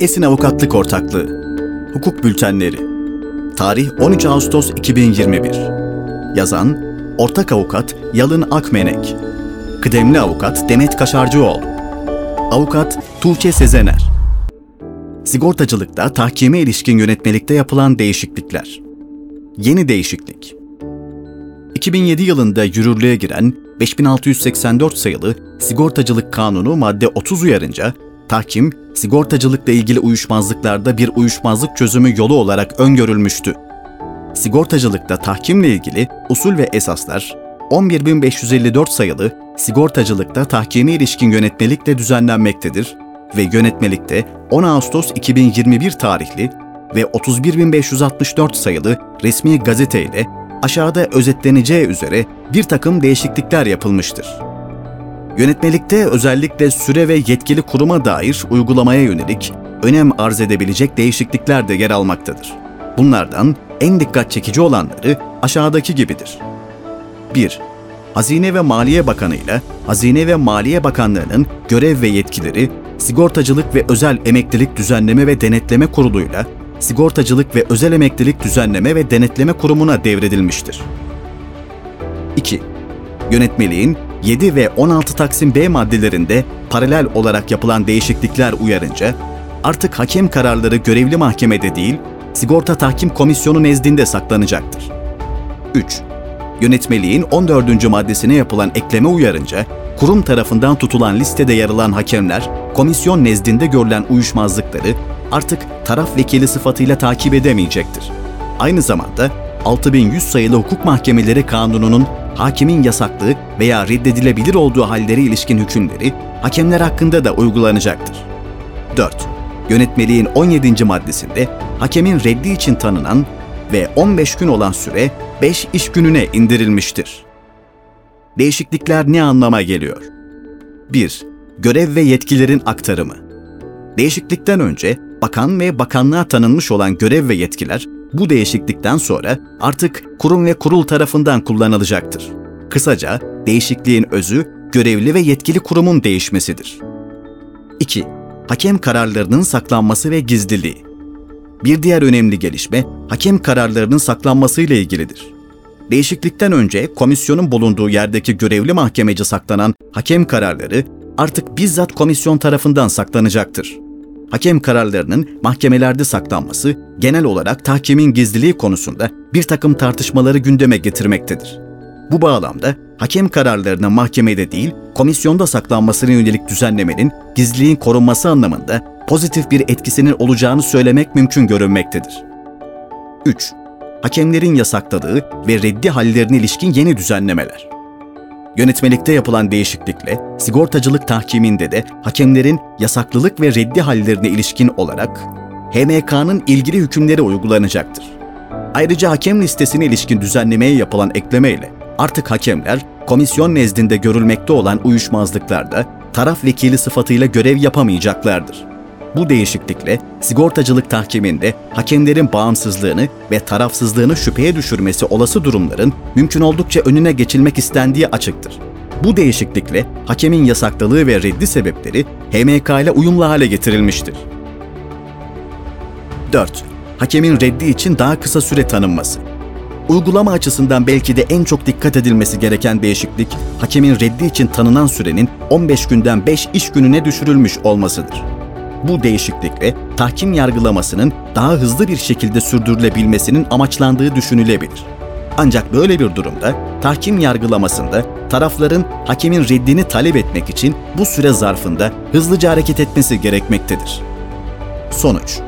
Esin Avukatlık Ortaklığı. Hukuk Bültenleri. Tarih 13 Ağustos 2021 Yazan Ortak Avukat Yalın Akmenek. Kıdemli Avukat Demet Kaşarcıoğlu. Avukat Tuğçe Sezener. Sigortacılıkta tahkime ilişkin yönetmelikte yapılan değişiklikler. Yeni değişiklik. 2007 yılında yürürlüğe giren 5684 sayılı Sigortacılık Kanunu madde 30 uyarınca tahkim, sigortacılıkla ilgili uyuşmazlıklarda bir uyuşmazlık çözümü yolu olarak öngörülmüştü. Sigortacılıkta tahkimle ilgili usul ve esaslar 11554 sayılı sigortacılıkta tahkime ilişkin yönetmelikle düzenlenmektedir ve yönetmelikte 10 Ağustos 2021 tarihli ve 31564 sayılı resmi gazete ile aşağıda özetleneceği üzere bir takım değişiklikler yapılmıştır. Yönetmelikte özellikle süre ve yetkili kuruma dair uygulamaya yönelik önem arz edebilecek değişiklikler de yer almaktadır. Bunlardan en dikkat çekici olanları aşağıdaki gibidir. 1. Hazine ve Maliye Bakanı ile Hazine ve Maliye Bakanlığı'nın görev ve yetkileri Sigortacılık ve Özel Emeklilik Düzenleme ve Denetleme Kurulu'yla Sigortacılık ve Özel Emeklilik Düzenleme ve Denetleme Kurumu'na devredilmiştir. 2. Yönetmeliğin 7 ve 16 Taksim B maddelerinde paralel olarak yapılan değişiklikler uyarınca artık hakem kararları görevli mahkemede değil, Sigorta Tahkim Komisyonu nezdinde saklanacaktır. 3. Yönetmeliğin 14. maddesine yapılan ekleme uyarınca kurum tarafından tutulan listede yer alan hakemler komisyon nezdinde görülen uyuşmazlıkları artık taraf vekili sıfatıyla takip edemeyecektir. Aynı zamanda 6100 sayılı hukuk mahkemeleri kanununun hakimin yasaklığı veya reddedilebilir olduğu halleri ilişkin hükümleri hakemler hakkında da uygulanacaktır. 4. Yönetmeliğin 17. maddesinde hakemin reddi için tanınan ve 15 gün olan süre 5 iş gününe indirilmiştir. Değişiklikler ne anlama geliyor? 1. Görev ve yetkilerin aktarımı. Değişiklikten önce bakan ve bakanlığa tanınmış olan görev ve yetkiler bu değişiklikten sonra artık kurum ve kurul tarafından kullanılacaktır. Kısaca değişikliğin özü görevli ve yetkili kurumun değişmesidir. 2. Hakem kararlarının saklanması ve gizliliği. Bir diğer önemli gelişme hakem kararlarının saklanmasıyla ilgilidir. Değişiklikten önce komisyonun bulunduğu yerdeki görevli mahkemeci saklanan hakem kararları artık bizzat komisyon tarafından saklanacaktır hakem kararlarının mahkemelerde saklanması genel olarak tahkimin gizliliği konusunda bir takım tartışmaları gündeme getirmektedir. Bu bağlamda hakem kararlarının mahkemede değil, komisyonda saklanmasına yönelik düzenlemenin gizliliğin korunması anlamında pozitif bir etkisinin olacağını söylemek mümkün görünmektedir. 3. Hakemlerin yasakladığı ve reddi hallerine ilişkin yeni düzenlemeler. Yönetmelikte yapılan değişiklikle sigortacılık tahkiminde de hakemlerin yasaklılık ve reddi hallerine ilişkin olarak HMK'nın ilgili hükümleri uygulanacaktır. Ayrıca hakem listesine ilişkin düzenlemeye yapılan eklemeyle artık hakemler komisyon nezdinde görülmekte olan uyuşmazlıklarda taraf vekili sıfatıyla görev yapamayacaklardır. Bu değişiklikle sigortacılık tahkiminde hakemlerin bağımsızlığını ve tarafsızlığını şüpheye düşürmesi olası durumların mümkün oldukça önüne geçilmek istendiği açıktır. Bu değişiklikle hakemin yasaklılığı ve reddi sebepleri HMK ile uyumlu hale getirilmiştir. 4. Hakemin reddi için daha kısa süre tanınması. Uygulama açısından belki de en çok dikkat edilmesi gereken değişiklik, hakemin reddi için tanınan sürenin 15 günden 5 iş gününe düşürülmüş olmasıdır. Bu değişiklikle tahkim yargılamasının daha hızlı bir şekilde sürdürülebilmesinin amaçlandığı düşünülebilir. Ancak böyle bir durumda tahkim yargılamasında tarafların hakemin reddini talep etmek için bu süre zarfında hızlıca hareket etmesi gerekmektedir. Sonuç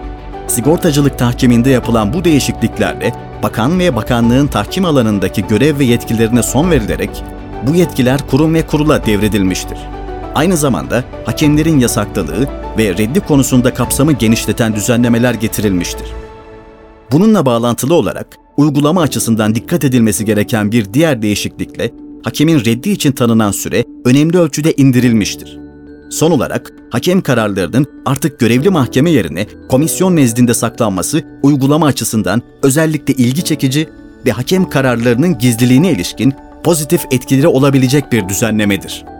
Sigortacılık tahkiminde yapılan bu değişikliklerle bakan ve bakanlığın tahkim alanındaki görev ve yetkilerine son verilerek bu yetkiler kurum ve kurula devredilmiştir. Aynı zamanda hakemlerin yasakladığı ve reddi konusunda kapsamı genişleten düzenlemeler getirilmiştir. Bununla bağlantılı olarak uygulama açısından dikkat edilmesi gereken bir diğer değişiklikle hakemin reddi için tanınan süre önemli ölçüde indirilmiştir. Son olarak hakem kararlarının artık görevli mahkeme yerine komisyon nezdinde saklanması uygulama açısından özellikle ilgi çekici ve hakem kararlarının gizliliğine ilişkin pozitif etkileri olabilecek bir düzenlemedir.